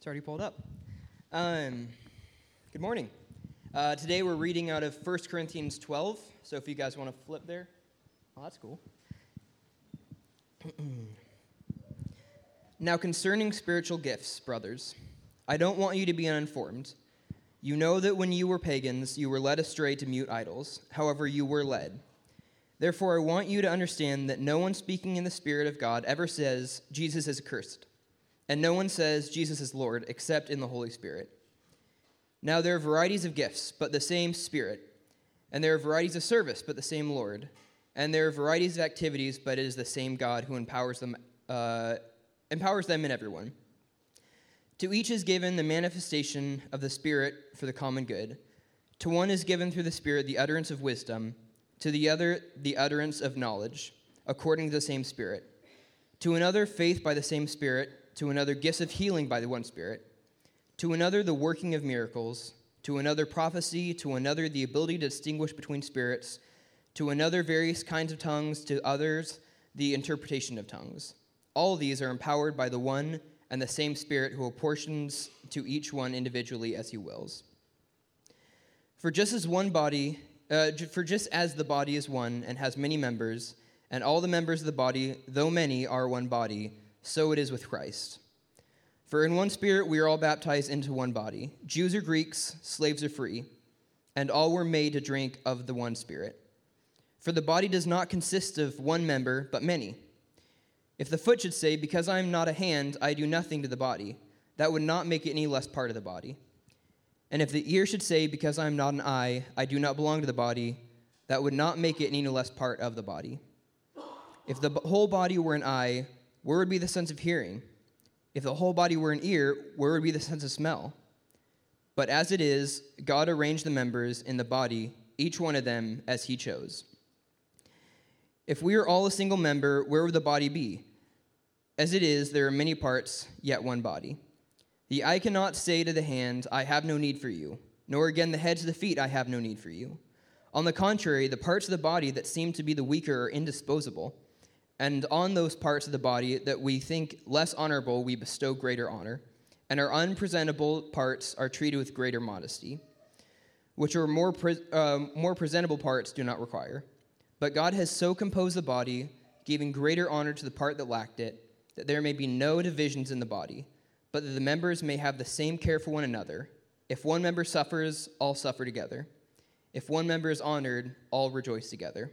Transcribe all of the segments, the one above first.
It's already pulled up. Um, good morning. Uh, today we're reading out of 1 Corinthians 12. So if you guys want to flip there. Oh, that's cool. now, concerning spiritual gifts, brothers, I don't want you to be uninformed. You know that when you were pagans, you were led astray to mute idols. However, you were led. Therefore, I want you to understand that no one speaking in the Spirit of God ever says, Jesus is accursed and no one says Jesus is Lord except in the Holy Spirit. Now there are varieties of gifts, but the same Spirit. And there are varieties of service, but the same Lord. And there are varieties of activities, but it is the same God who empowers them, uh, empowers them in everyone. To each is given the manifestation of the Spirit for the common good. To one is given through the Spirit the utterance of wisdom, to the other the utterance of knowledge, according to the same Spirit. To another, faith by the same Spirit to another, gifts of healing by the one Spirit, to another, the working of miracles, to another, prophecy, to another, the ability to distinguish between spirits, to another, various kinds of tongues, to others, the interpretation of tongues. All these are empowered by the one and the same Spirit who apportions to each one individually as he wills. For just as one body, uh, for just as the body is one and has many members, and all the members of the body, though many, are one body, so it is with Christ. For in one spirit we are all baptized into one body Jews or Greeks, slaves or free, and all were made to drink of the one spirit. For the body does not consist of one member, but many. If the foot should say, Because I am not a hand, I do nothing to the body, that would not make it any less part of the body. And if the ear should say, Because I am not an eye, I do not belong to the body, that would not make it any less part of the body. If the whole body were an eye, where would be the sense of hearing? If the whole body were an ear, where would be the sense of smell? But as it is, God arranged the members in the body, each one of them as he chose. If we are all a single member, where would the body be? As it is, there are many parts, yet one body. The eye cannot say to the hand, I have no need for you, nor again the head to the feet, I have no need for you. On the contrary, the parts of the body that seem to be the weaker are indisposable and on those parts of the body that we think less honorable, we bestow greater honor. And our unpresentable parts are treated with greater modesty, which our more, pre- uh, more presentable parts do not require. But God has so composed the body, giving greater honor to the part that lacked it, that there may be no divisions in the body, but that the members may have the same care for one another. If one member suffers, all suffer together. If one member is honored, all rejoice together.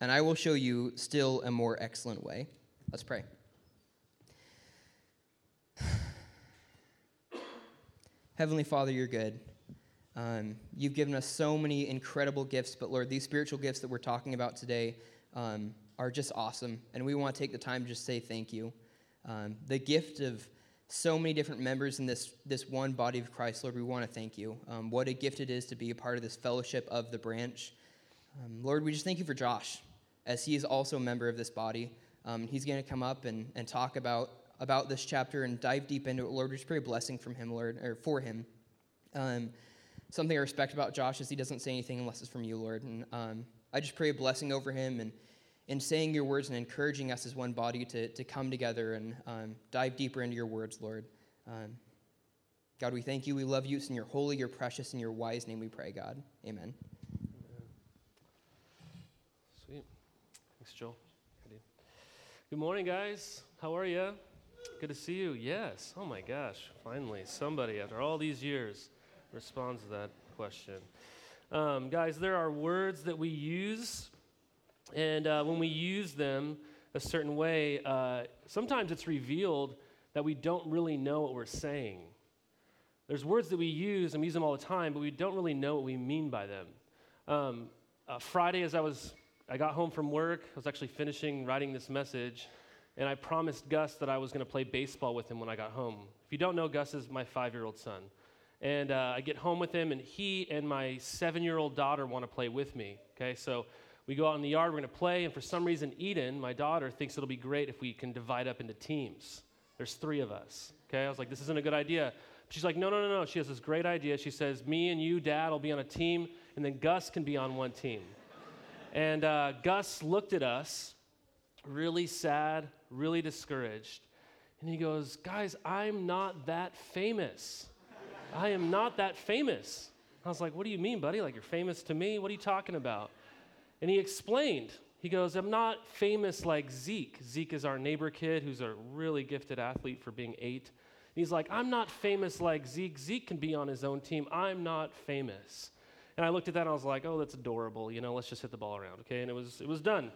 and I will show you still a more excellent way. Let's pray. Heavenly Father, you're good. Um, you've given us so many incredible gifts, but Lord, these spiritual gifts that we're talking about today um, are just awesome, and we want to take the time to just say thank you. Um, the gift of so many different members in this, this one body of Christ, Lord, we want to thank you. Um, what a gift it is to be a part of this fellowship of the branch. Um, Lord, we just thank you for Josh as he is also a member of this body. Um, he's going to come up and, and talk about, about this chapter and dive deep into it. Lord, we just pray a blessing from him, Lord, or for him. Um, something I respect about Josh is he doesn't say anything unless it's from you, Lord. And um, I just pray a blessing over him and in saying your words and encouraging us as one body to, to come together and um, dive deeper into your words, Lord. Um, God, we thank you. We love you. It's in your holy, your precious, and your wise name we pray, God. Amen. Thanks, Joel. Good morning, guys. How are you? Good to see you. Yes. Oh my gosh. Finally, somebody after all these years responds to that question. Um, guys, there are words that we use, and uh, when we use them a certain way, uh, sometimes it's revealed that we don't really know what we're saying. There's words that we use, and we use them all the time, but we don't really know what we mean by them. Um, uh, Friday, as I was I got home from work. I was actually finishing writing this message, and I promised Gus that I was going to play baseball with him when I got home. If you don't know, Gus is my five year old son. And uh, I get home with him, and he and my seven year old daughter want to play with me. Okay, so we go out in the yard, we're going to play, and for some reason, Eden, my daughter, thinks it'll be great if we can divide up into teams. There's three of us. Okay, I was like, this isn't a good idea. She's like, no, no, no, no. She has this great idea. She says, me and you, dad, will be on a team, and then Gus can be on one team. And uh, Gus looked at us, really sad, really discouraged. And he goes, Guys, I'm not that famous. I am not that famous. I was like, What do you mean, buddy? Like, you're famous to me? What are you talking about? And he explained. He goes, I'm not famous like Zeke. Zeke is our neighbor kid who's a really gifted athlete for being eight. And he's like, I'm not famous like Zeke. Zeke can be on his own team. I'm not famous. And I looked at that and I was like, oh, that's adorable. You know, let's just hit the ball around, okay? And it was, it was done.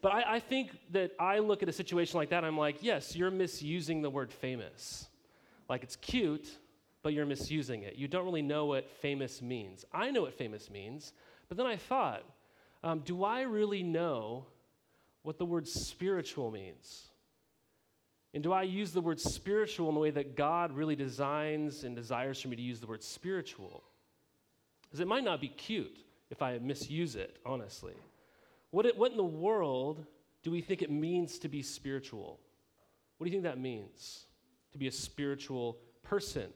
But I, I think that I look at a situation like that, I'm like, yes, you're misusing the word famous. Like it's cute, but you're misusing it. You don't really know what famous means. I know what famous means, but then I thought, um, do I really know what the word spiritual means? And do I use the word spiritual in the way that God really designs and desires for me to use the word spiritual? Because it might not be cute if I misuse it, honestly. What, it, what in the world do we think it means to be spiritual? What do you think that means to be a spiritual person?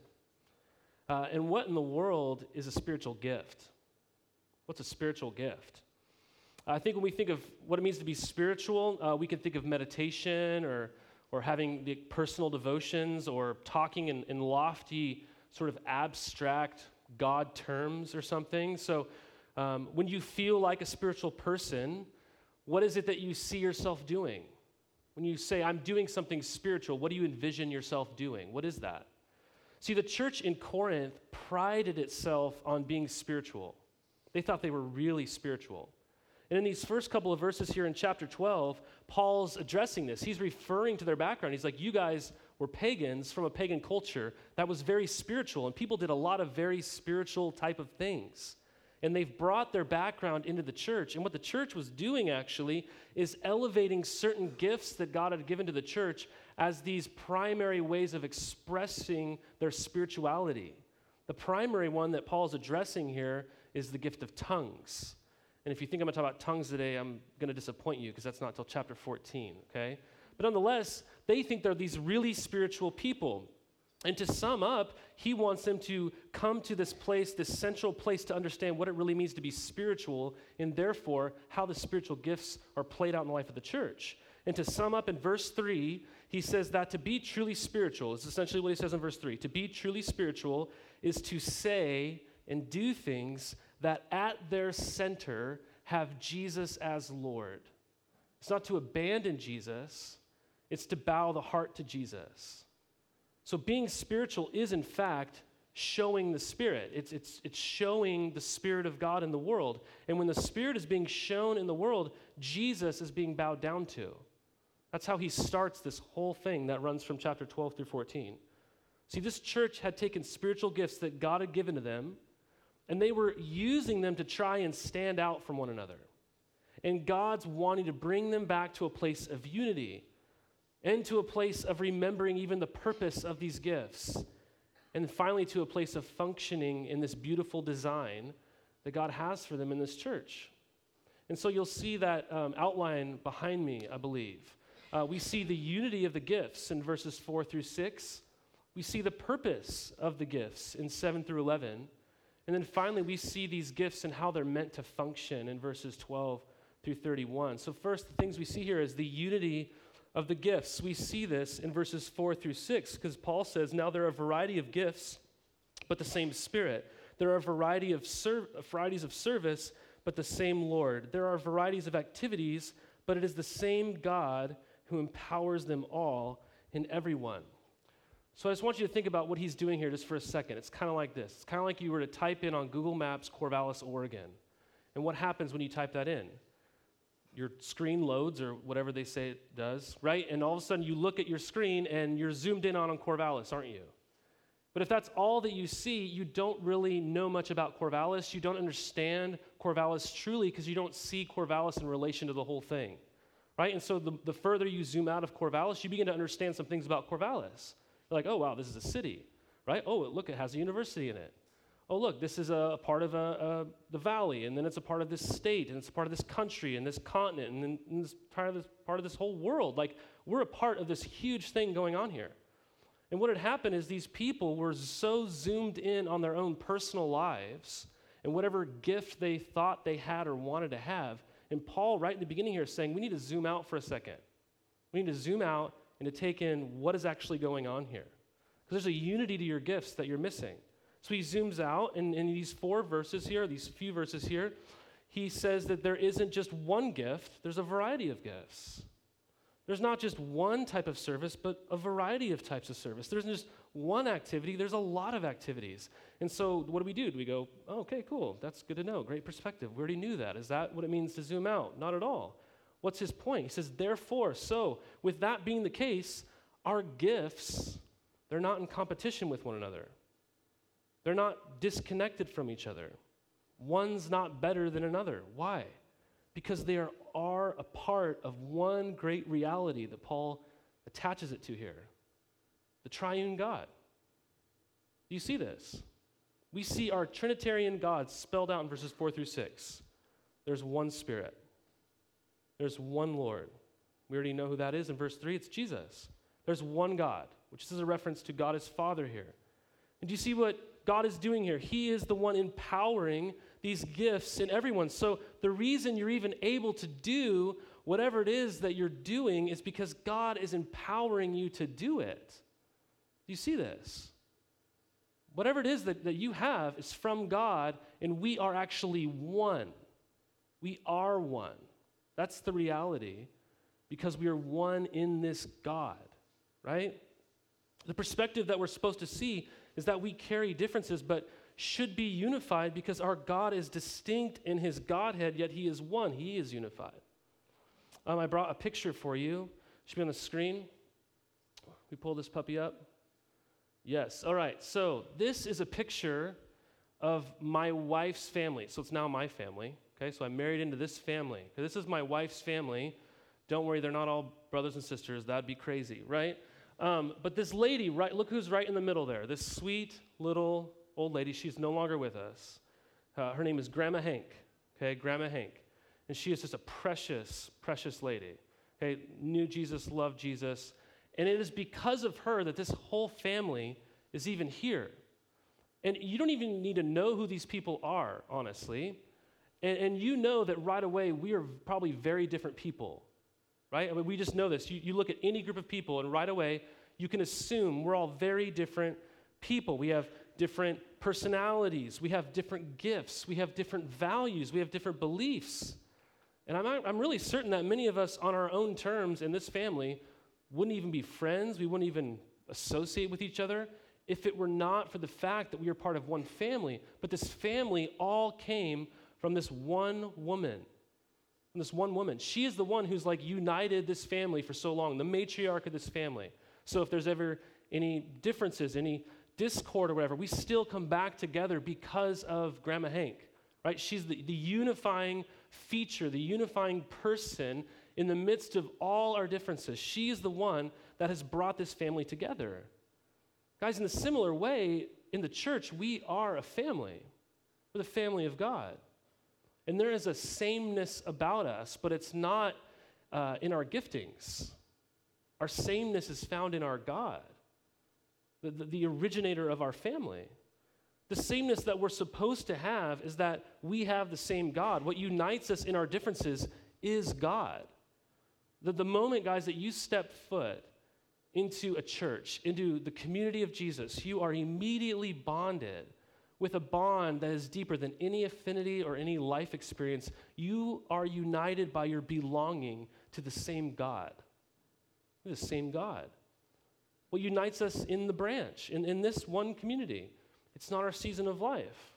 Uh, and what in the world is a spiritual gift? What's a spiritual gift? I think when we think of what it means to be spiritual, uh, we can think of meditation or, or having the personal devotions or talking in, in lofty, sort of abstract God terms or something. So um, when you feel like a spiritual person, what is it that you see yourself doing? When you say, I'm doing something spiritual, what do you envision yourself doing? What is that? See, the church in Corinth prided itself on being spiritual. They thought they were really spiritual. And in these first couple of verses here in chapter 12, Paul's addressing this. He's referring to their background. He's like, You guys were pagans from a pagan culture that was very spiritual, and people did a lot of very spiritual type of things. And they've brought their background into the church. And what the church was doing actually is elevating certain gifts that God had given to the church as these primary ways of expressing their spirituality. The primary one that Paul's addressing here is the gift of tongues. And if you think I'm going to talk about tongues today, I'm going to disappoint you because that's not until chapter 14, okay? But nonetheless, they think they're these really spiritual people. And to sum up, he wants them to come to this place, this central place to understand what it really means to be spiritual, and therefore how the spiritual gifts are played out in the life of the church. And to sum up in verse 3, he says that to be truly spiritual is essentially what he says in verse 3. To be truly spiritual is to say and do things that at their center have Jesus as Lord. It's not to abandon Jesus, it's to bow the heart to Jesus. So being spiritual is, in fact, showing the Spirit. It's, it's, it's showing the Spirit of God in the world. And when the Spirit is being shown in the world, Jesus is being bowed down to. That's how he starts this whole thing that runs from chapter 12 through 14. See, this church had taken spiritual gifts that God had given to them and they were using them to try and stand out from one another. And God's wanting to bring them back to a place of unity and to a place of remembering even the purpose of these gifts. And finally, to a place of functioning in this beautiful design that God has for them in this church. And so you'll see that um, outline behind me, I believe. Uh, we see the unity of the gifts in verses 4 through 6. We see the purpose of the gifts in 7 through 11. And then finally, we see these gifts and how they're meant to function in verses 12 through 31. So, first, the things we see here is the unity of the gifts. We see this in verses 4 through 6 because Paul says, Now there are a variety of gifts, but the same Spirit. There are a variety of ser- varieties of service, but the same Lord. There are varieties of activities, but it is the same God who empowers them all in everyone. So I just want you to think about what he's doing here just for a second. It's kind of like this. It's kind of like you were to type in on Google Maps Corvallis, Oregon. And what happens when you type that in? Your screen loads or whatever they say it does, right? And all of a sudden you look at your screen and you're zoomed in on, Corvallis, aren't you? But if that's all that you see, you don't really know much about Corvallis. You don't understand Corvallis truly because you don't see Corvallis in relation to the whole thing. right? And so the, the further you zoom out of Corvallis, you begin to understand some things about Corvallis. You're like, oh, wow, this is a city, right? Oh, look, it has a university in it. Oh, look, this is a, part of a, a, the valley, and then it's a part of this state, and it's a part of this country, and this continent, and then and part, of this, part of this whole world. Like, we're a part of this huge thing going on here. And what had happened is these people were so zoomed in on their own personal lives and whatever gift they thought they had or wanted to have. And Paul, right in the beginning here, is saying we need to zoom out for a second. We need to zoom out and to take in what is actually going on here. Because there's a unity to your gifts that you're missing. So he zooms out, and in these four verses here, these few verses here, he says that there isn't just one gift, there's a variety of gifts. There's not just one type of service, but a variety of types of service. There's not just one activity, there's a lot of activities. And so, what do we do? Do we go, oh, okay, cool, that's good to know, great perspective. We already knew that. Is that what it means to zoom out? Not at all. What's his point? He says, therefore, so, with that being the case, our gifts, they're not in competition with one another. They're not disconnected from each other. One's not better than another. Why? Because they are, are a part of one great reality that Paul attaches it to here the triune God. Do you see this? We see our Trinitarian God spelled out in verses 4 through 6. There's one Spirit, there's one Lord. We already know who that is in verse 3. It's Jesus. There's one God, which is a reference to God as Father here. And do you see what God is doing here. He is the one empowering these gifts in everyone. So the reason you're even able to do whatever it is that you're doing is because God is empowering you to do it. Do you see this? Whatever it is that, that you have is from God, and we are actually one. We are one. That's the reality because we are one in this God, right? The perspective that we're supposed to see is that we carry differences, but should be unified because our God is distinct in his Godhead, yet he is one. He is unified. Um, I brought a picture for you. It should be on the screen. We pull this puppy up. Yes. All right. So this is a picture of my wife's family. So it's now my family. Okay. So I'm married into this family. This is my wife's family. Don't worry, they're not all brothers and sisters. That'd be crazy, right? Um, but this lady, right, look who's right in the middle there. This sweet little old lady. She's no longer with us. Uh, her name is Grandma Hank. Okay, Grandma Hank, and she is just a precious, precious lady. Okay, knew Jesus, loved Jesus, and it is because of her that this whole family is even here. And you don't even need to know who these people are, honestly. And, and you know that right away we are probably very different people right? I mean, we just know this. You, you look at any group of people, and right away, you can assume we're all very different people. We have different personalities, we have different gifts, we have different values, we have different beliefs. And I'm, I'm really certain that many of us, on our own terms in this family, wouldn't even be friends, we wouldn't even associate with each other if it were not for the fact that we are part of one family. But this family all came from this one woman this one woman. She is the one who's like united this family for so long, the matriarch of this family. So if there's ever any differences, any discord or whatever, we still come back together because of Grandma Hank, right? She's the, the unifying feature, the unifying person in the midst of all our differences. She is the one that has brought this family together. Guys, in a similar way, in the church, we are a family. We're the family of God. And there is a sameness about us, but it's not uh, in our giftings. Our sameness is found in our God, the, the, the originator of our family. The sameness that we're supposed to have is that we have the same God. What unites us in our differences is God. The, the moment, guys, that you step foot into a church, into the community of Jesus, you are immediately bonded with a bond that is deeper than any affinity or any life experience. You are united by your belonging to the same God. The same God. What unites us in the branch, in, in this one community? It's not our season of life.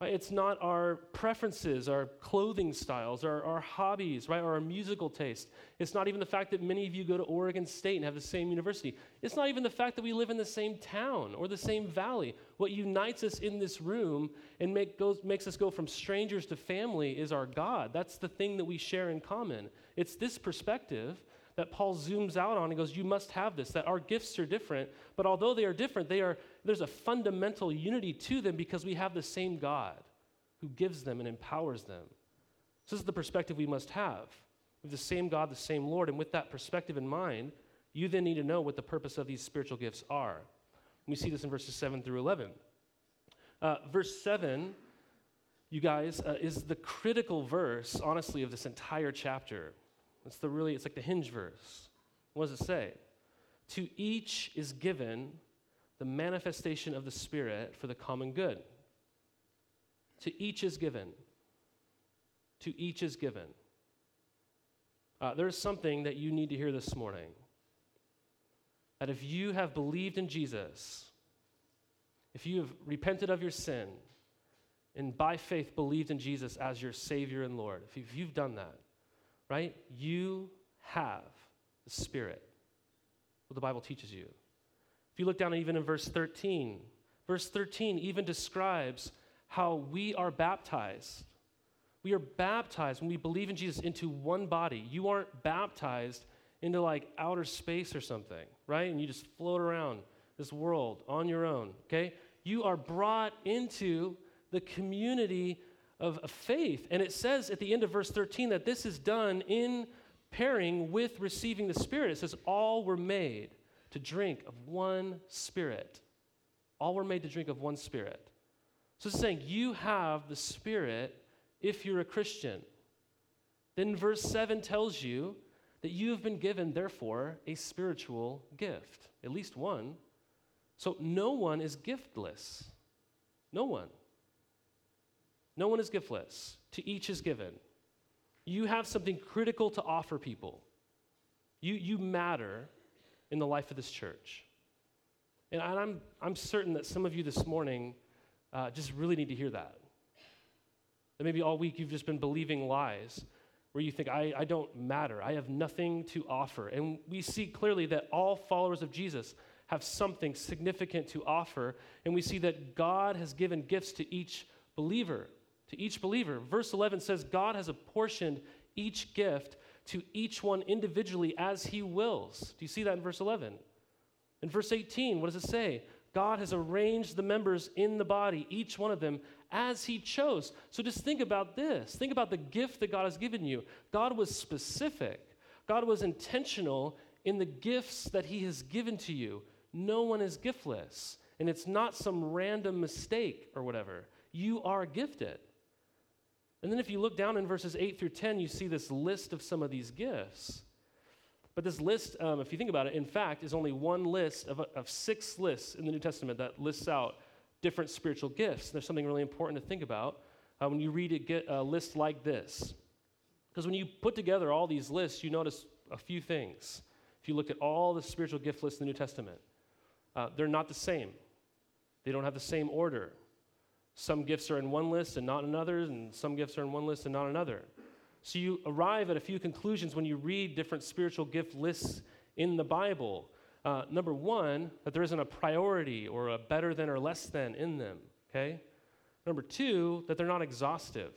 Right? It's not our preferences, our clothing styles, our, our hobbies, right? Or our musical taste. It's not even the fact that many of you go to Oregon State and have the same university. It's not even the fact that we live in the same town or the same valley. What unites us in this room and make, goes, makes us go from strangers to family is our God. That's the thing that we share in common. It's this perspective that Paul zooms out on and goes, You must have this, that our gifts are different, but although they are different, they are, there's a fundamental unity to them because we have the same God who gives them and empowers them. So this is the perspective we must have. We have the same God, the same Lord, and with that perspective in mind, you then need to know what the purpose of these spiritual gifts are. we see this in verses 7 through 11. Uh, verse 7, you guys, uh, is the critical verse, honestly, of this entire chapter. It's the really, it's like the hinge verse. What does it say? To each is given the manifestation of the Spirit for the common good. To each is given. To each is given. Uh, there's something that you need to hear this morning. That if you have believed in Jesus, if you have repented of your sin, and by faith believed in Jesus as your Savior and Lord, if you've done that, right? You have the Spirit. What the Bible teaches you. You look down even in verse 13, verse 13 even describes how we are baptized. We are baptized when we believe in Jesus into one body. You aren't baptized into like outer space or something, right? And you just float around this world on your own, okay? You are brought into the community of faith. And it says at the end of verse 13 that this is done in pairing with receiving the Spirit. It says, All were made to drink of one Spirit. All were made to drink of one Spirit. So it's saying you have the Spirit if you're a Christian. Then verse 7 tells you that you have been given, therefore, a spiritual gift, at least one. So no one is giftless. No one. No one is giftless, to each is given. You have something critical to offer people. You, you matter in the life of this church. And I'm, I'm certain that some of you this morning uh, just really need to hear that. That maybe all week you've just been believing lies where you think, I, I don't matter, I have nothing to offer. And we see clearly that all followers of Jesus have something significant to offer. And we see that God has given gifts to each believer to each believer. Verse 11 says, God has apportioned each gift to each one individually as he wills. Do you see that in verse 11? In verse 18, what does it say? God has arranged the members in the body, each one of them, as he chose. So just think about this. Think about the gift that God has given you. God was specific, God was intentional in the gifts that he has given to you. No one is giftless, and it's not some random mistake or whatever. You are gifted. And then if you look down in verses 8 through 10, you see this list of some of these gifts. But this list, um, if you think about it, in fact, is only one list of, of six lists in the New Testament that lists out different spiritual gifts. There's something really important to think about uh, when you read a, get a list like this. Because when you put together all these lists, you notice a few things. If you look at all the spiritual gift lists in the New Testament, uh, they're not the same. They don't have the same order. Some gifts are in one list and not another, and some gifts are in one list and not another. So you arrive at a few conclusions when you read different spiritual gift lists in the Bible. Uh, number one, that there isn't a priority or a better than or less than in them, okay? Number two, that they're not exhaustive.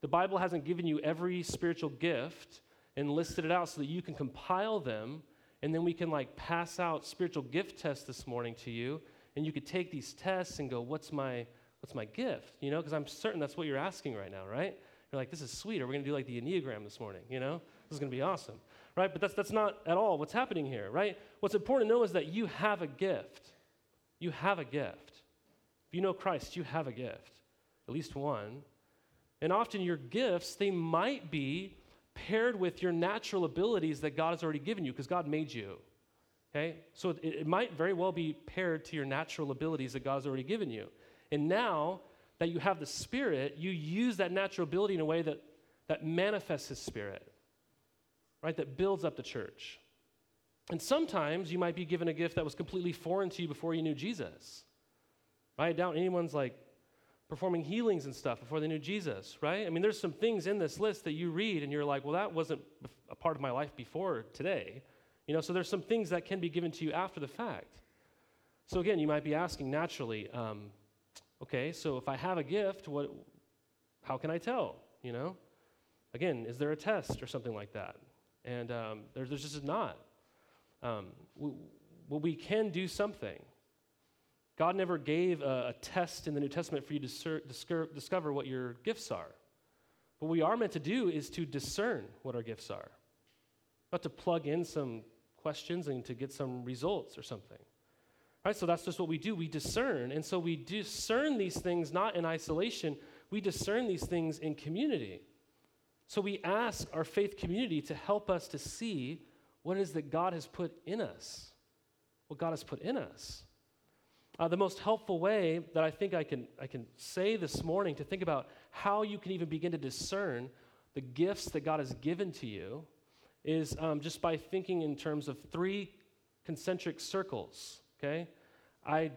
The Bible hasn't given you every spiritual gift and listed it out so that you can compile them, and then we can like pass out spiritual gift tests this morning to you, and you could take these tests and go, what's my What's my gift? You know, because I'm certain that's what you're asking right now, right? You're like, this is sweet. Are we going to do like the Enneagram this morning? You know, this is going to be awesome, right? But that's, that's not at all what's happening here, right? What's important to know is that you have a gift. You have a gift. If you know Christ, you have a gift, at least one. And often your gifts, they might be paired with your natural abilities that God has already given you because God made you. Okay? So it, it might very well be paired to your natural abilities that God's already given you. And now that you have the Spirit, you use that natural ability in a way that, that manifests His Spirit, right? That builds up the church. And sometimes you might be given a gift that was completely foreign to you before you knew Jesus. I doubt anyone's like performing healings and stuff before they knew Jesus, right? I mean, there's some things in this list that you read and you're like, well, that wasn't a part of my life before today. You know, so there's some things that can be given to you after the fact. So again, you might be asking naturally, um, okay, so if I have a gift, what, how can I tell? You know, again, is there a test or something like that? And um, there, there's just not. Um, we, well, we can do something. God never gave a, a, test in the New Testament for you to sur- discover, discover what your gifts are. What we are meant to do is to discern what our gifts are, not to plug in some questions and to get some results or something. Right? So that's just what we do. We discern. And so we discern these things not in isolation, we discern these things in community. So we ask our faith community to help us to see what it is that God has put in us, what God has put in us. Uh, the most helpful way that I think I can, I can say this morning to think about how you can even begin to discern the gifts that God has given to you is um, just by thinking in terms of three concentric circles okay? I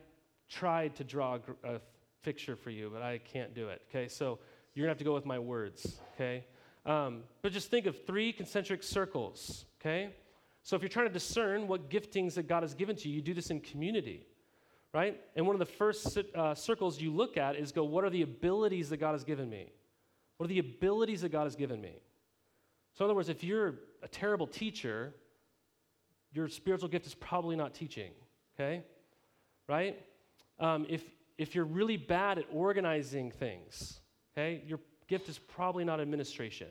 tried to draw a, a picture for you, but I can't do it, okay? So you're gonna have to go with my words, okay? Um, but just think of three concentric circles, okay? So if you're trying to discern what giftings that God has given to you, you do this in community, right? And one of the first uh, circles you look at is go, what are the abilities that God has given me? What are the abilities that God has given me? So, in other words, if you're a terrible teacher, your spiritual gift is probably not teaching okay? Right? Um, if, if you're really bad at organizing things, okay, your gift is probably not administration,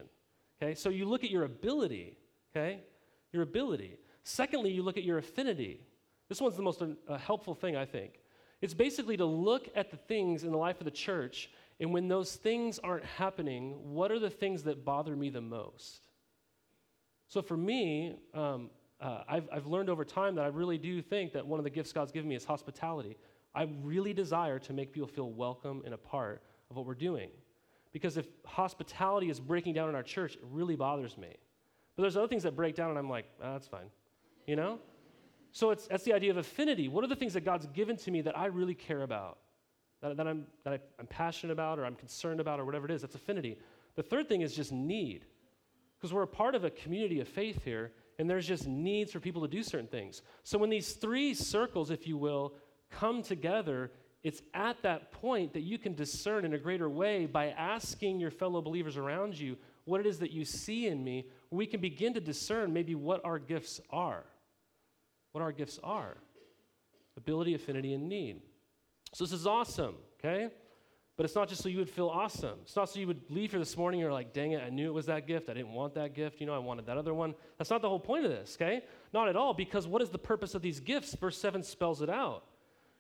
okay? So you look at your ability, okay? Your ability. Secondly, you look at your affinity. This one's the most uh, helpful thing, I think. It's basically to look at the things in the life of the church, and when those things aren't happening, what are the things that bother me the most? So for me, um, uh, I've, I've learned over time that I really do think that one of the gifts God's given me is hospitality. I really desire to make people feel welcome and a part of what we're doing. Because if hospitality is breaking down in our church, it really bothers me. But there's other things that break down, and I'm like, oh, that's fine. You know? So it's, that's the idea of affinity. What are the things that God's given to me that I really care about, that, that, I'm, that I'm passionate about, or I'm concerned about, or whatever it is? That's affinity. The third thing is just need. Because we're a part of a community of faith here, and there's just needs for people to do certain things. So when these three circles, if you will, come together, it's at that point that you can discern in a greater way by asking your fellow believers around you what it is that you see in me. We can begin to discern maybe what our gifts are. What our gifts are ability, affinity, and need. So this is awesome, okay? But it's not just so you would feel awesome. It's not so you would leave here this morning and you're like, dang it, I knew it was that gift. I didn't want that gift. You know, I wanted that other one. That's not the whole point of this, okay? Not at all, because what is the purpose of these gifts? Verse 7 spells it out.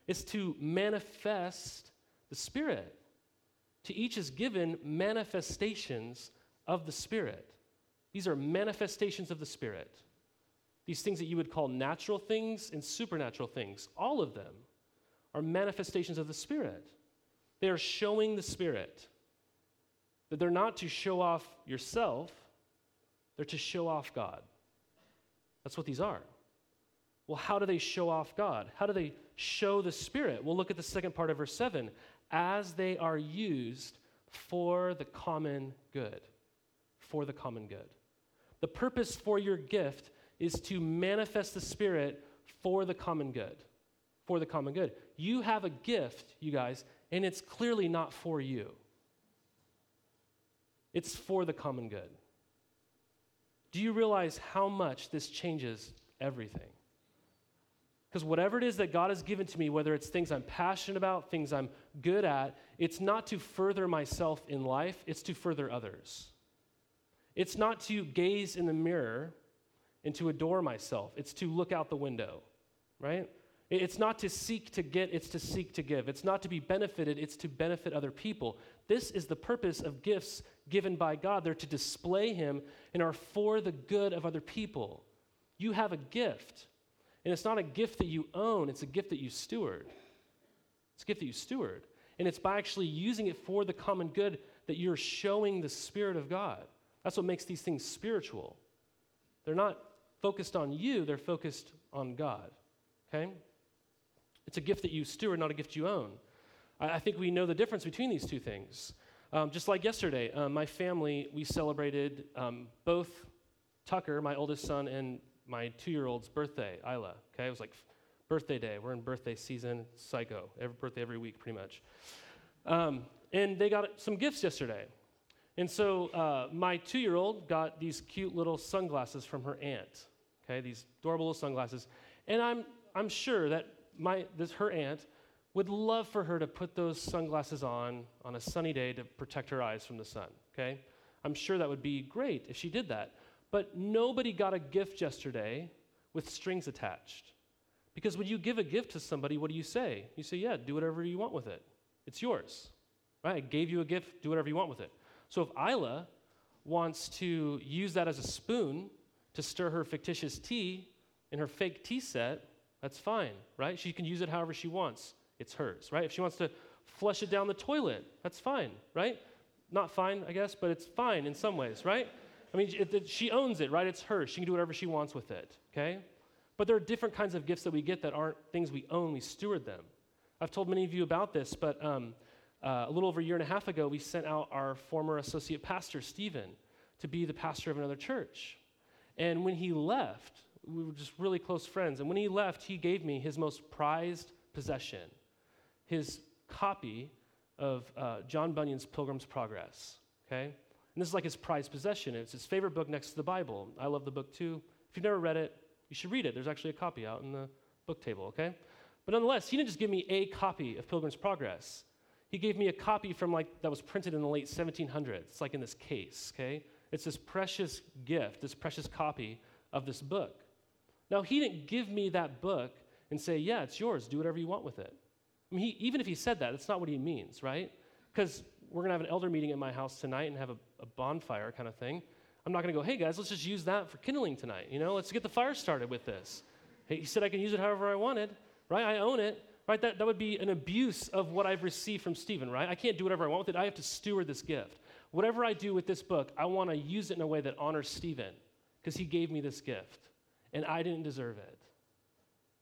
It's to manifest the Spirit. To each is given manifestations of the Spirit. These are manifestations of the Spirit. These things that you would call natural things and supernatural things, all of them are manifestations of the Spirit. They are showing the Spirit. That they're not to show off yourself, they're to show off God. That's what these are. Well, how do they show off God? How do they show the Spirit? We'll look at the second part of verse 7 as they are used for the common good. For the common good. The purpose for your gift is to manifest the Spirit for the common good. For the common good. You have a gift, you guys, and it's clearly not for you. It's for the common good. Do you realize how much this changes everything? Because whatever it is that God has given to me, whether it's things I'm passionate about, things I'm good at, it's not to further myself in life, it's to further others. It's not to gaze in the mirror and to adore myself, it's to look out the window, right? It's not to seek to get, it's to seek to give. It's not to be benefited, it's to benefit other people. This is the purpose of gifts given by God. They're to display Him and are for the good of other people. You have a gift, and it's not a gift that you own, it's a gift that you steward. It's a gift that you steward. And it's by actually using it for the common good that you're showing the Spirit of God. That's what makes these things spiritual. They're not focused on you, they're focused on God. Okay? It's a gift that you steward, not a gift you own. I, I think we know the difference between these two things. Um, just like yesterday, um, my family, we celebrated um, both Tucker, my oldest son, and my two year old's birthday, Isla. Okay, it was like birthday day. We're in birthday season, psycho. Every birthday every week, pretty much. Um, and they got some gifts yesterday. And so uh, my two year old got these cute little sunglasses from her aunt. Okay, these adorable little sunglasses. And I'm, I'm sure that my, this, her aunt would love for her to put those sunglasses on on a sunny day to protect her eyes from the sun. Okay? I'm sure that would be great if she did that. But nobody got a gift yesterday with strings attached. Because when you give a gift to somebody, what do you say? You say, yeah, do whatever you want with it. It's yours. Right? I gave you a gift, do whatever you want with it. So if Isla wants to use that as a spoon to stir her fictitious tea in her fake tea set, that's fine, right? She can use it however she wants. It's hers, right? If she wants to flush it down the toilet, that's fine, right? Not fine, I guess, but it's fine in some ways, right? I mean, it, it, she owns it, right? It's hers. She can do whatever she wants with it, okay? But there are different kinds of gifts that we get that aren't things we own, we steward them. I've told many of you about this, but um, uh, a little over a year and a half ago, we sent out our former associate pastor, Stephen, to be the pastor of another church. And when he left, we were just really close friends. And when he left, he gave me his most prized possession his copy of uh, John Bunyan's Pilgrim's Progress. Okay? And this is like his prized possession. It's his favorite book next to the Bible. I love the book too. If you've never read it, you should read it. There's actually a copy out in the book table, okay? But nonetheless, he didn't just give me a copy of Pilgrim's Progress. He gave me a copy from like that was printed in the late 1700s. It's like in this case, okay? It's this precious gift, this precious copy of this book. Now, he didn't give me that book and say, "Yeah, it's yours. Do whatever you want with it." I mean, he, even if he said that, that's not what he means, right? Because we're going to have an elder meeting at my house tonight and have a, a bonfire kind of thing. I'm not going to go, hey guys, let's just use that for kindling tonight. You know, let's get the fire started with this. He said I can use it however I wanted, right? I own it, right? That, that would be an abuse of what I've received from Stephen, right? I can't do whatever I want with it. I have to steward this gift. Whatever I do with this book, I want to use it in a way that honors Stephen because he gave me this gift and I didn't deserve it.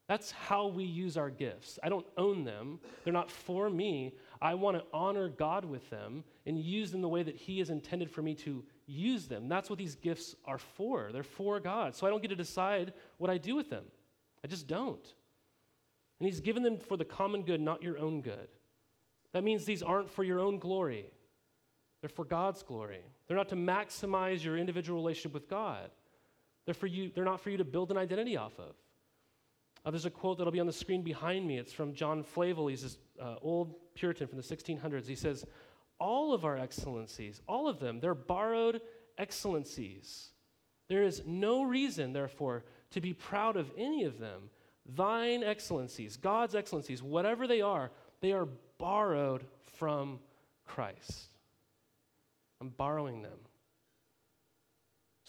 That's how we use our gifts. I don't own them, they're not for me. I want to honor God with them and use them the way that He has intended for me to use them. That's what these gifts are for. They're for God. So I don't get to decide what I do with them. I just don't. And He's given them for the common good, not your own good. That means these aren't for your own glory, they're for God's glory. They're not to maximize your individual relationship with God. They're, for you, they're not for you to build an identity off of. Uh, there's a quote that'll be on the screen behind me. It's from John Flavel. He's this uh, old Puritan from the 1600s. He says, All of our excellencies, all of them, they're borrowed excellencies. There is no reason, therefore, to be proud of any of them. Thine excellencies, God's excellencies, whatever they are, they are borrowed from Christ. I'm borrowing them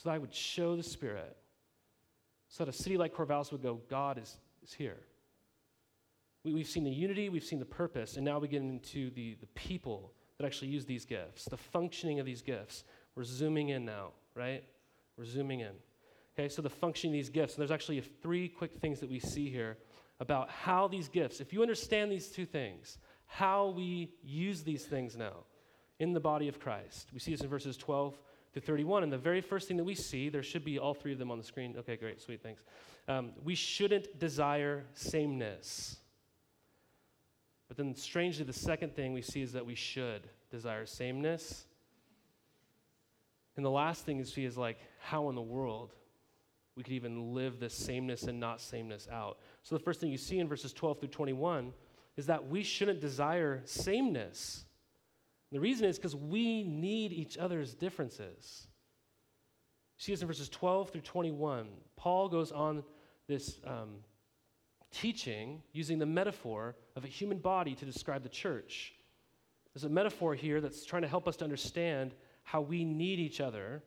so that I would show the Spirit so that a city like Corvallis would go, God is, is here. We, have seen the unity, we've seen the purpose, and now we get into the, the people that actually use these gifts, the functioning of these gifts. We're zooming in now, right? We're zooming in. Okay, so the functioning of these gifts. And there's actually three quick things that we see here about how these gifts, if you understand these two things, how we use these things now in the body of Christ. We see this in verses 12 to 31. And the very first thing that we see, there should be all three of them on the screen. Okay, great, sweet, thanks. Um, we shouldn't desire sameness. But then, strangely, the second thing we see is that we should desire sameness. And the last thing we see is like, how in the world we could even live this sameness and not sameness out. So, the first thing you see in verses 12 through 21 is that we shouldn't desire sameness. The reason is because we need each other's differences. See this in verses 12 through 21. Paul goes on this um, teaching using the metaphor of a human body to describe the church. There's a metaphor here that's trying to help us to understand how we need each other.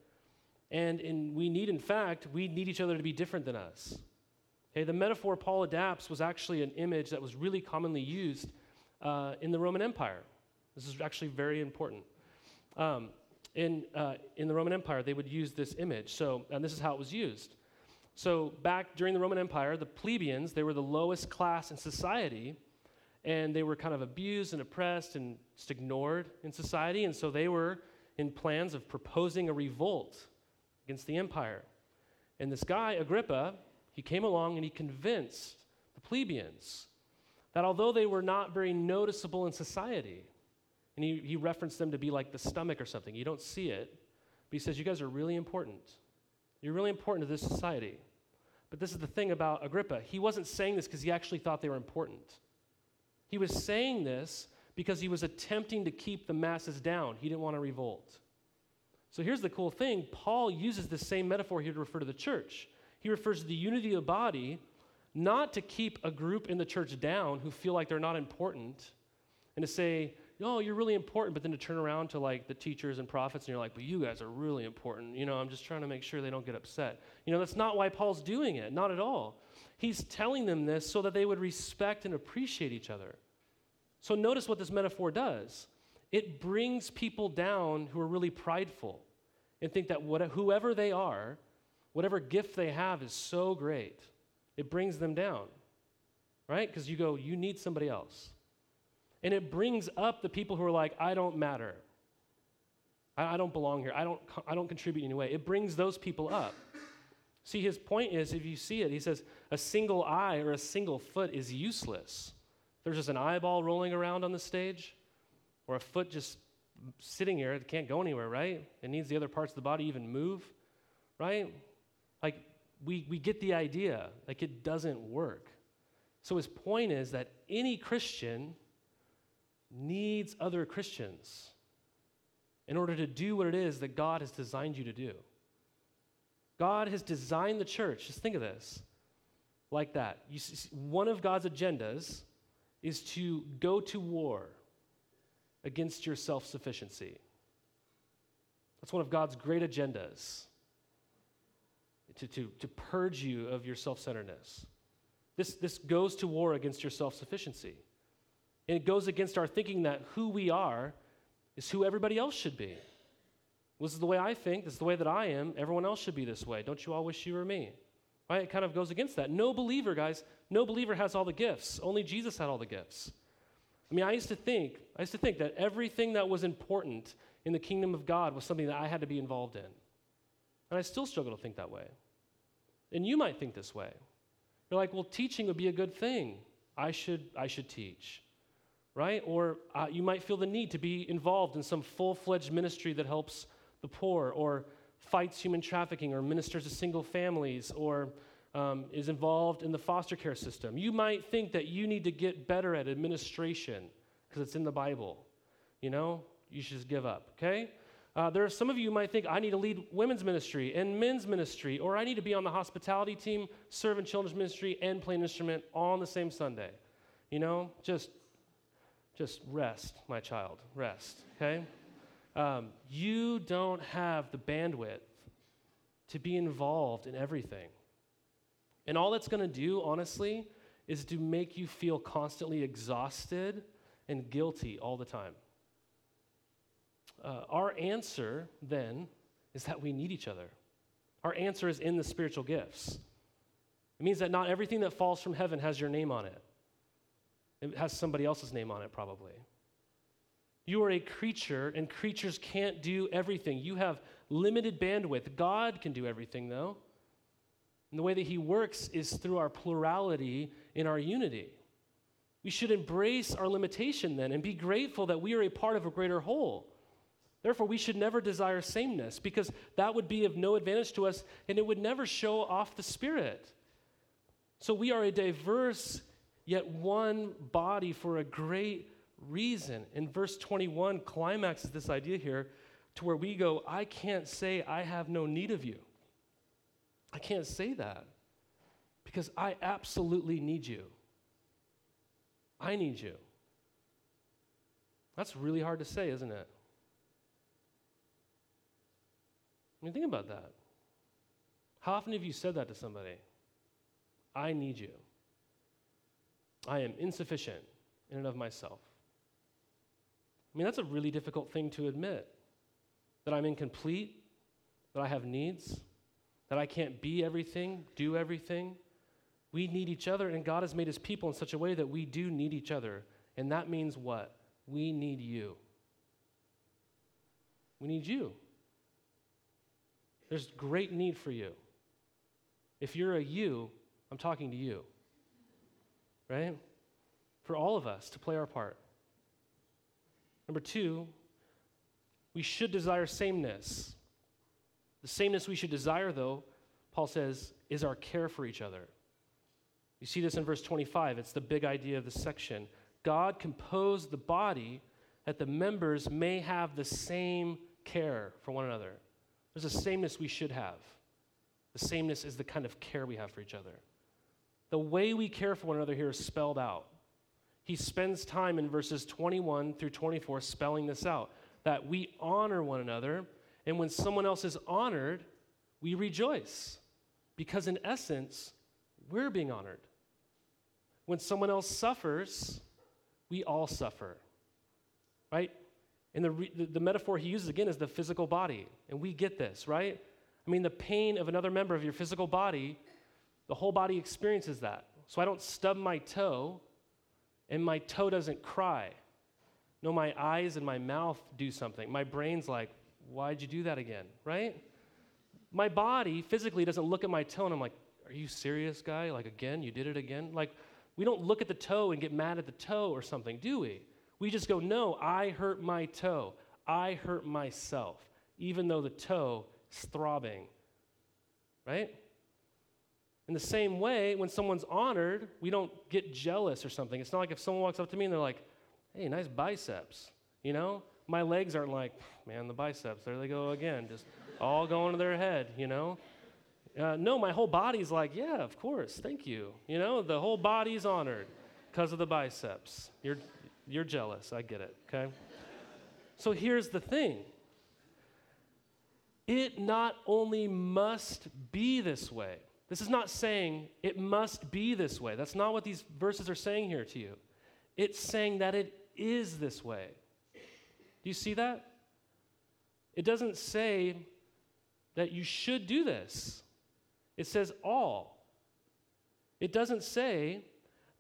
And in, we need, in fact, we need each other to be different than us. Okay, the metaphor Paul adapts was actually an image that was really commonly used uh, in the Roman Empire. This is actually very important. Um, in, uh, in the Roman Empire, they would use this image. So, and this is how it was used. So, back during the Roman Empire, the plebeians, they were the lowest class in society. and they were kind of abused and oppressed and just ignored in society. And so they were in plans of proposing a revolt against the empire. And this guy, Agrippa, he came along and he convinced the plebeians that although they were not very noticeable in society, and he, he referenced them to be like the stomach or something, you don't see it, but he says, You guys are really important. You're really important to this society. But this is the thing about Agrippa. He wasn't saying this because he actually thought they were important. He was saying this because he was attempting to keep the masses down. He didn't want to revolt. So here's the cool thing Paul uses the same metaphor here to refer to the church. He refers to the unity of the body not to keep a group in the church down who feel like they're not important and to say, oh, you're really important, but then to turn around to like the teachers and prophets and you're like, but you guys are really important. You know, I'm just trying to make sure they don't get upset. You know, that's not why Paul's doing it, not at all. He's telling them this so that they would respect and appreciate each other. So notice what this metaphor does it brings people down who are really prideful and think that whatever, whoever they are, whatever gift they have is so great. It brings them down, right? Because you go, you need somebody else. And it brings up the people who are like, I don't matter. I, I don't belong here. I don't, I don't contribute in any way. It brings those people up. See, his point is if you see it, he says, a single eye or a single foot is useless. There's just an eyeball rolling around on the stage, or a foot just sitting here, it can't go anywhere, right? It needs the other parts of the body even move, right? Like, we, we get the idea. Like, it doesn't work. So, his point is that any Christian needs other Christians in order to do what it is that God has designed you to do. God has designed the church, just think of this, like that. You see, one of God's agendas is to go to war against your self sufficiency. That's one of God's great agendas to, to, to purge you of your self centeredness. This, this goes to war against your self sufficiency. And it goes against our thinking that who we are is who everybody else should be. This is the way I think. This is the way that I am. Everyone else should be this way. Don't you all wish you were me? Right? It kind of goes against that. No believer, guys, no believer has all the gifts. Only Jesus had all the gifts. I mean, I used to think, I used to think that everything that was important in the kingdom of God was something that I had to be involved in. And I still struggle to think that way. And you might think this way. You're like, well, teaching would be a good thing. I should, I should teach right? Or uh, you might feel the need to be involved in some full fledged ministry that helps the poor, or fights human trafficking, or ministers to single families, or um, is involved in the foster care system. You might think that you need to get better at administration because it's in the Bible. You know, you should just give up, okay? Uh, there are some of you might think I need to lead women's ministry and men's ministry, or I need to be on the hospitality team, serve in children's ministry, and play an instrument all on the same Sunday. You know, just just rest, my child, rest, okay? Um, you don't have the bandwidth to be involved in everything. And all that's going to do, honestly, is to make you feel constantly exhausted and guilty all the time. Uh, our answer, then, is that we need each other. Our answer is in the spiritual gifts. It means that not everything that falls from heaven has your name on it. It has somebody else's name on it, probably. You are a creature, and creatures can't do everything. You have limited bandwidth. God can do everything, though. And the way that He works is through our plurality in our unity. We should embrace our limitation then and be grateful that we are a part of a greater whole. Therefore, we should never desire sameness because that would be of no advantage to us and it would never show off the Spirit. So we are a diverse yet one body for a great reason. In verse 21, climaxes this idea here to where we go, I can't say I have no need of you. I can't say that because I absolutely need you. I need you. That's really hard to say, isn't it? I mean, think about that. How often have you said that to somebody? I need you. I am insufficient in and of myself. I mean, that's a really difficult thing to admit that I'm incomplete, that I have needs, that I can't be everything, do everything. We need each other, and God has made his people in such a way that we do need each other And that means what? We need you. We need you. There's great need for you. If you're a you, I'm talking to you. Right? For all of us to play our part. Number two, we should desire sameness. The sameness we should desire, though, Paul says, is our care for each other. You see this in verse 25. It's the big idea of the section. God composed the body that the members may have the same care for one another. There's a sameness we should have. The sameness is the kind of care we have for each other. The way we care for one another here is spelled out. He spends time in verses 21 through 24 spelling this out that we honor one another, and when someone else is honored, we rejoice. Because in essence, we're being honored. When someone else suffers, we all suffer. Right? And the, re- the, the metaphor he uses again is the physical body. And we get this, right? I mean, the pain of another member of your physical body, the whole body experiences that. So I don't stub my toe and my toe doesn't cry. No, my eyes and my mouth do something. My brain's like, why'd you do that again, right? My body physically doesn't look at my toe and I'm like, are you serious, guy? Like, again, you did it again? Like, we don't look at the toe and get mad at the toe or something, do we? We just go, no, I hurt my toe. I hurt myself, even though the toe is throbbing. Right? In the same way, when someone's honored, we don't get jealous or something. It's not like if someone walks up to me and they're like, hey, nice biceps. You know? My legs aren't like, man, the biceps, there they go again, just all going to their head, you know? Uh, no, my whole body's like, yeah, of course, thank you. You know, the whole body's honored because of the biceps. You're, you're jealous, I get it, okay? So here's the thing it not only must be this way, this is not saying it must be this way. That's not what these verses are saying here to you. It's saying that it is this way. Do you see that? It doesn't say that you should do this. It says all. It doesn't say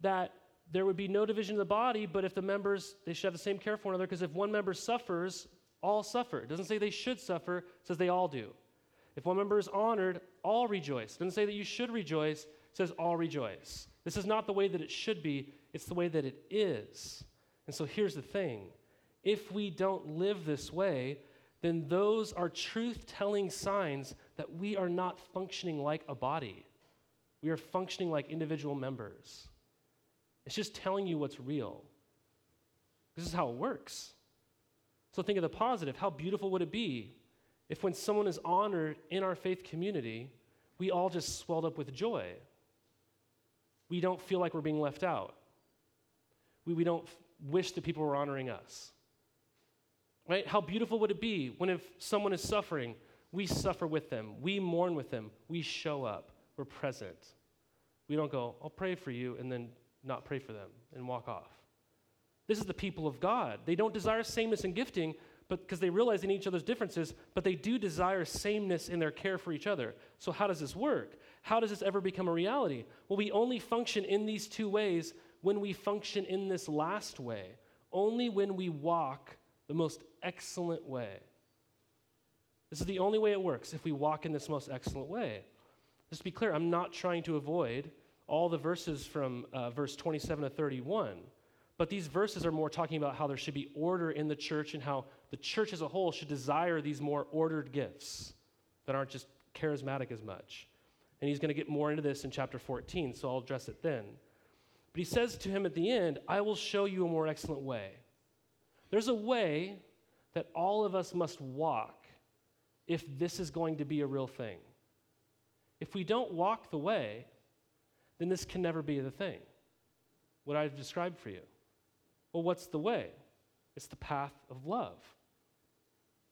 that there would be no division of the body, but if the members, they should have the same care for one another, because if one member suffers, all suffer. It doesn't say they should suffer, it says they all do. If one member is honored, all rejoice. It doesn't say that you should rejoice, it says all rejoice. This is not the way that it should be, it's the way that it is. And so here's the thing if we don't live this way, then those are truth telling signs that we are not functioning like a body. We are functioning like individual members. It's just telling you what's real. This is how it works. So think of the positive. How beautiful would it be if, when someone is honored in our faith community, we all just swelled up with joy? We don't feel like we're being left out. We, we don't f- wish that people were honoring us. Right? How beautiful would it be when, if someone is suffering, we suffer with them, we mourn with them, we show up, we're present. We don't go, I'll pray for you, and then not pray for them and walk off. This is the people of God. They don't desire sameness and gifting, because they realize in each other's differences, but they do desire sameness in their care for each other. So how does this work? How does this ever become a reality? Well, we only function in these two ways when we function in this last way. Only when we walk the most excellent way. This is the only way it works if we walk in this most excellent way. Just to be clear, I'm not trying to avoid all the verses from uh, verse 27 to 31. But these verses are more talking about how there should be order in the church and how the church as a whole should desire these more ordered gifts that aren't just charismatic as much. And he's going to get more into this in chapter 14, so I'll address it then. But he says to him at the end, I will show you a more excellent way. There's a way that all of us must walk if this is going to be a real thing. If we don't walk the way, then this can never be the thing, what I've described for you. Well, what's the way? It's the path of love.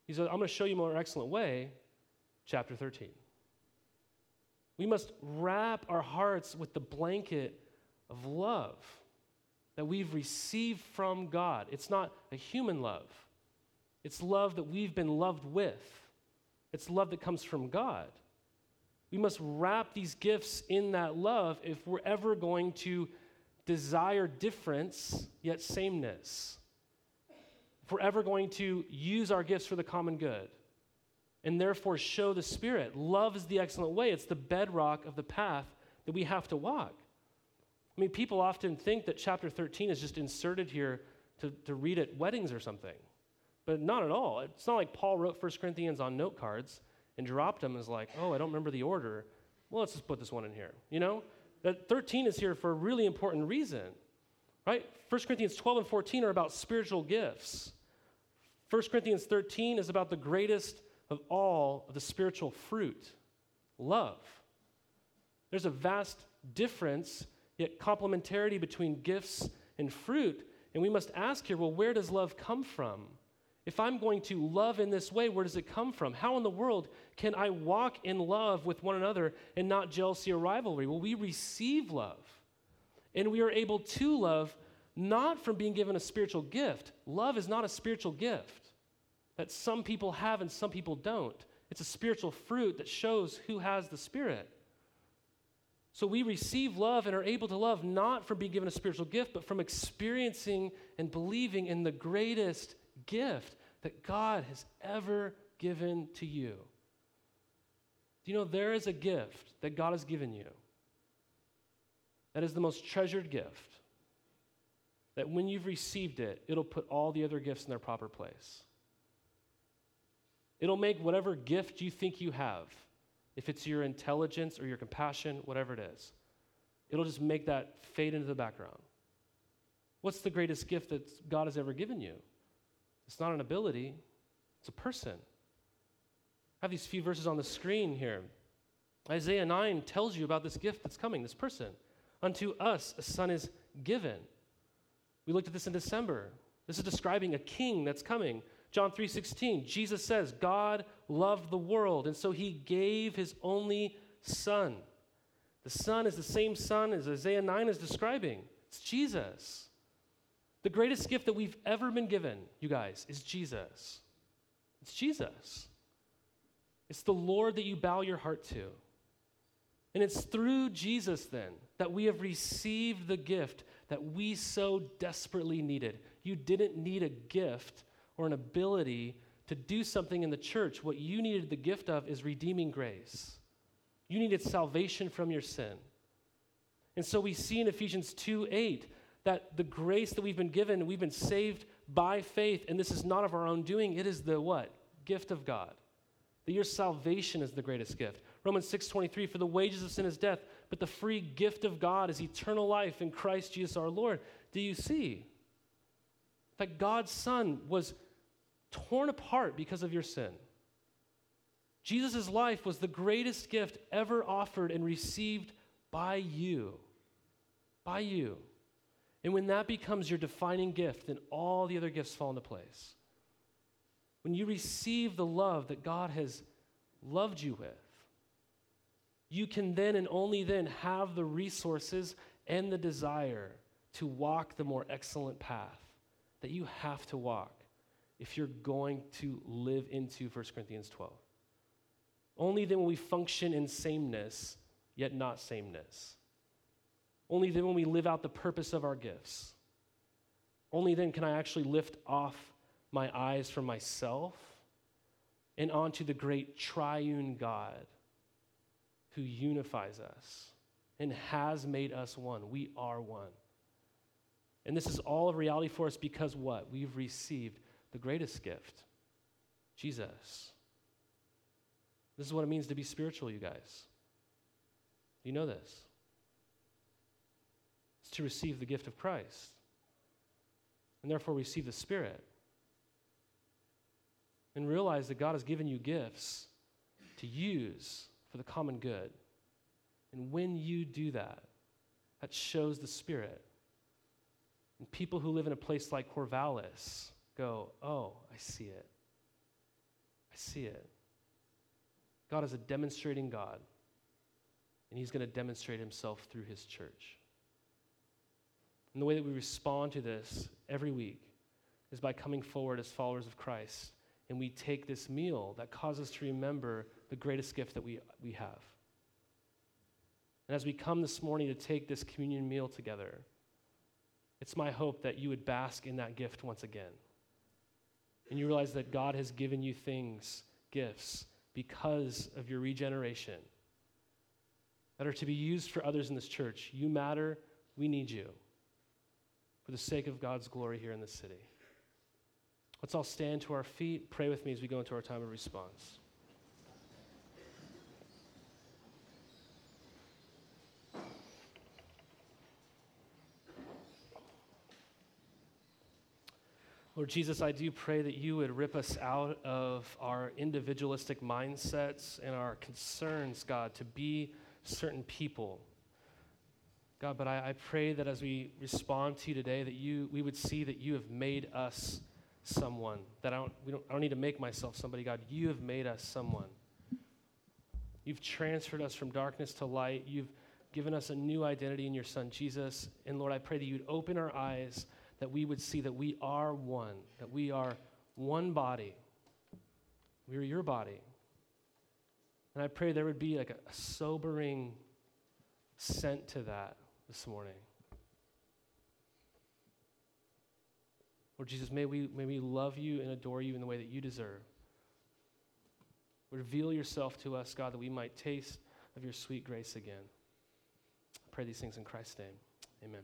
He said, I'm going to show you a more excellent way, chapter 13. We must wrap our hearts with the blanket of love that we've received from God. It's not a human love, it's love that we've been loved with, it's love that comes from God. We must wrap these gifts in that love if we're ever going to desire difference, yet sameness. If we're ever going to use our gifts for the common good and therefore show the Spirit, love is the excellent way. It's the bedrock of the path that we have to walk. I mean, people often think that chapter 13 is just inserted here to, to read at weddings or something, but not at all. It's not like Paul wrote 1 Corinthians on note cards and dropped them as like, oh, I don't remember the order. Well, let's just put this one in here. You know? That 13 is here for a really important reason, right? 1 Corinthians 12 and 14 are about spiritual gifts. 1 Corinthians 13 is about the greatest of all of the spiritual fruit love. There's a vast difference, yet complementarity between gifts and fruit. And we must ask here well, where does love come from? If I'm going to love in this way, where does it come from? How in the world can I walk in love with one another and not jealousy or rivalry? Well, we receive love. And we are able to love not from being given a spiritual gift. Love is not a spiritual gift that some people have and some people don't. It's a spiritual fruit that shows who has the Spirit. So we receive love and are able to love not from being given a spiritual gift, but from experiencing and believing in the greatest gift that God has ever given to you. Do you know there is a gift that God has given you that is the most treasured gift? That when you've received it, it'll put all the other gifts in their proper place. It'll make whatever gift you think you have, if it's your intelligence or your compassion, whatever it is, it'll just make that fade into the background. What's the greatest gift that God has ever given you? It's not an ability, it's a person. I have these few verses on the screen here. Isaiah 9 tells you about this gift that's coming, this person. Unto us a son is given. We looked at this in December. This is describing a king that's coming. John 3:16, Jesus says, God loved the world, and so he gave his only son. The son is the same son as Isaiah 9 is describing. It's Jesus. The greatest gift that we've ever been given, you guys, is Jesus. It's Jesus. It's the Lord that you bow your heart to. And it's through Jesus, then, that we have received the gift that we so desperately needed. You didn't need a gift or an ability to do something in the church. What you needed the gift of is redeeming grace. You needed salvation from your sin. And so we see in Ephesians 2 8 that the grace that we've been given, we've been saved by faith, and this is not of our own doing, it is the what? Gift of God. That your salvation is the greatest gift. Romans 6:23 for the wages of sin is death, but the free gift of God is eternal life in Christ Jesus our Lord. Do you see? That God's son was torn apart because of your sin. Jesus' life was the greatest gift ever offered and received by you. By you. And when that becomes your defining gift, then all the other gifts fall into place. When you receive the love that God has loved you with, you can then and only then have the resources and the desire to walk the more excellent path that you have to walk if you're going to live into 1 Corinthians 12. Only then will we function in sameness, yet not sameness. Only then when we live out the purpose of our gifts. Only then can I actually lift off my eyes from myself and onto the great triune God who unifies us and has made us one. We are one. And this is all a reality for us because what? We've received the greatest gift Jesus. This is what it means to be spiritual, you guys. You know this It's to receive the gift of Christ and therefore receive the Spirit. And realize that God has given you gifts to use for the common good. And when you do that, that shows the Spirit. And people who live in a place like Corvallis go, Oh, I see it. I see it. God is a demonstrating God, and He's going to demonstrate Himself through His church. And the way that we respond to this every week is by coming forward as followers of Christ. And we take this meal that causes us to remember the greatest gift that we, we have. And as we come this morning to take this communion meal together, It's my hope that you would bask in that gift once again. And you realize that God has given you things, gifts, because of your regeneration that are to be used for others in this church. You matter. We need you for the sake of God's glory here in this city. Let's all stand to our feet. Pray with me as we go into our time of response. Lord Jesus, I do pray that you would rip us out of our individualistic mindsets and our concerns, God, to be certain people. God, but I, I, pray that as we respond to you today, that you, we would see that you have made us someone. That I don't, we don't, I don't need to make myself somebody, God. You have made us someone. You've transferred us from darkness to light. You've given us a new identity in your Son, Jesus. And Lord, I pray that you'd open our eyes that we would see that we are one, that we are one body. We are your body. And I pray there would be like a, sobering scent to that this morning. Lord Jesus, may we, may we love you and adore you in the way that you deserve. Reveal yourself to us, God, that we might taste of your sweet grace again. I pray these things in Christ's name. Amen.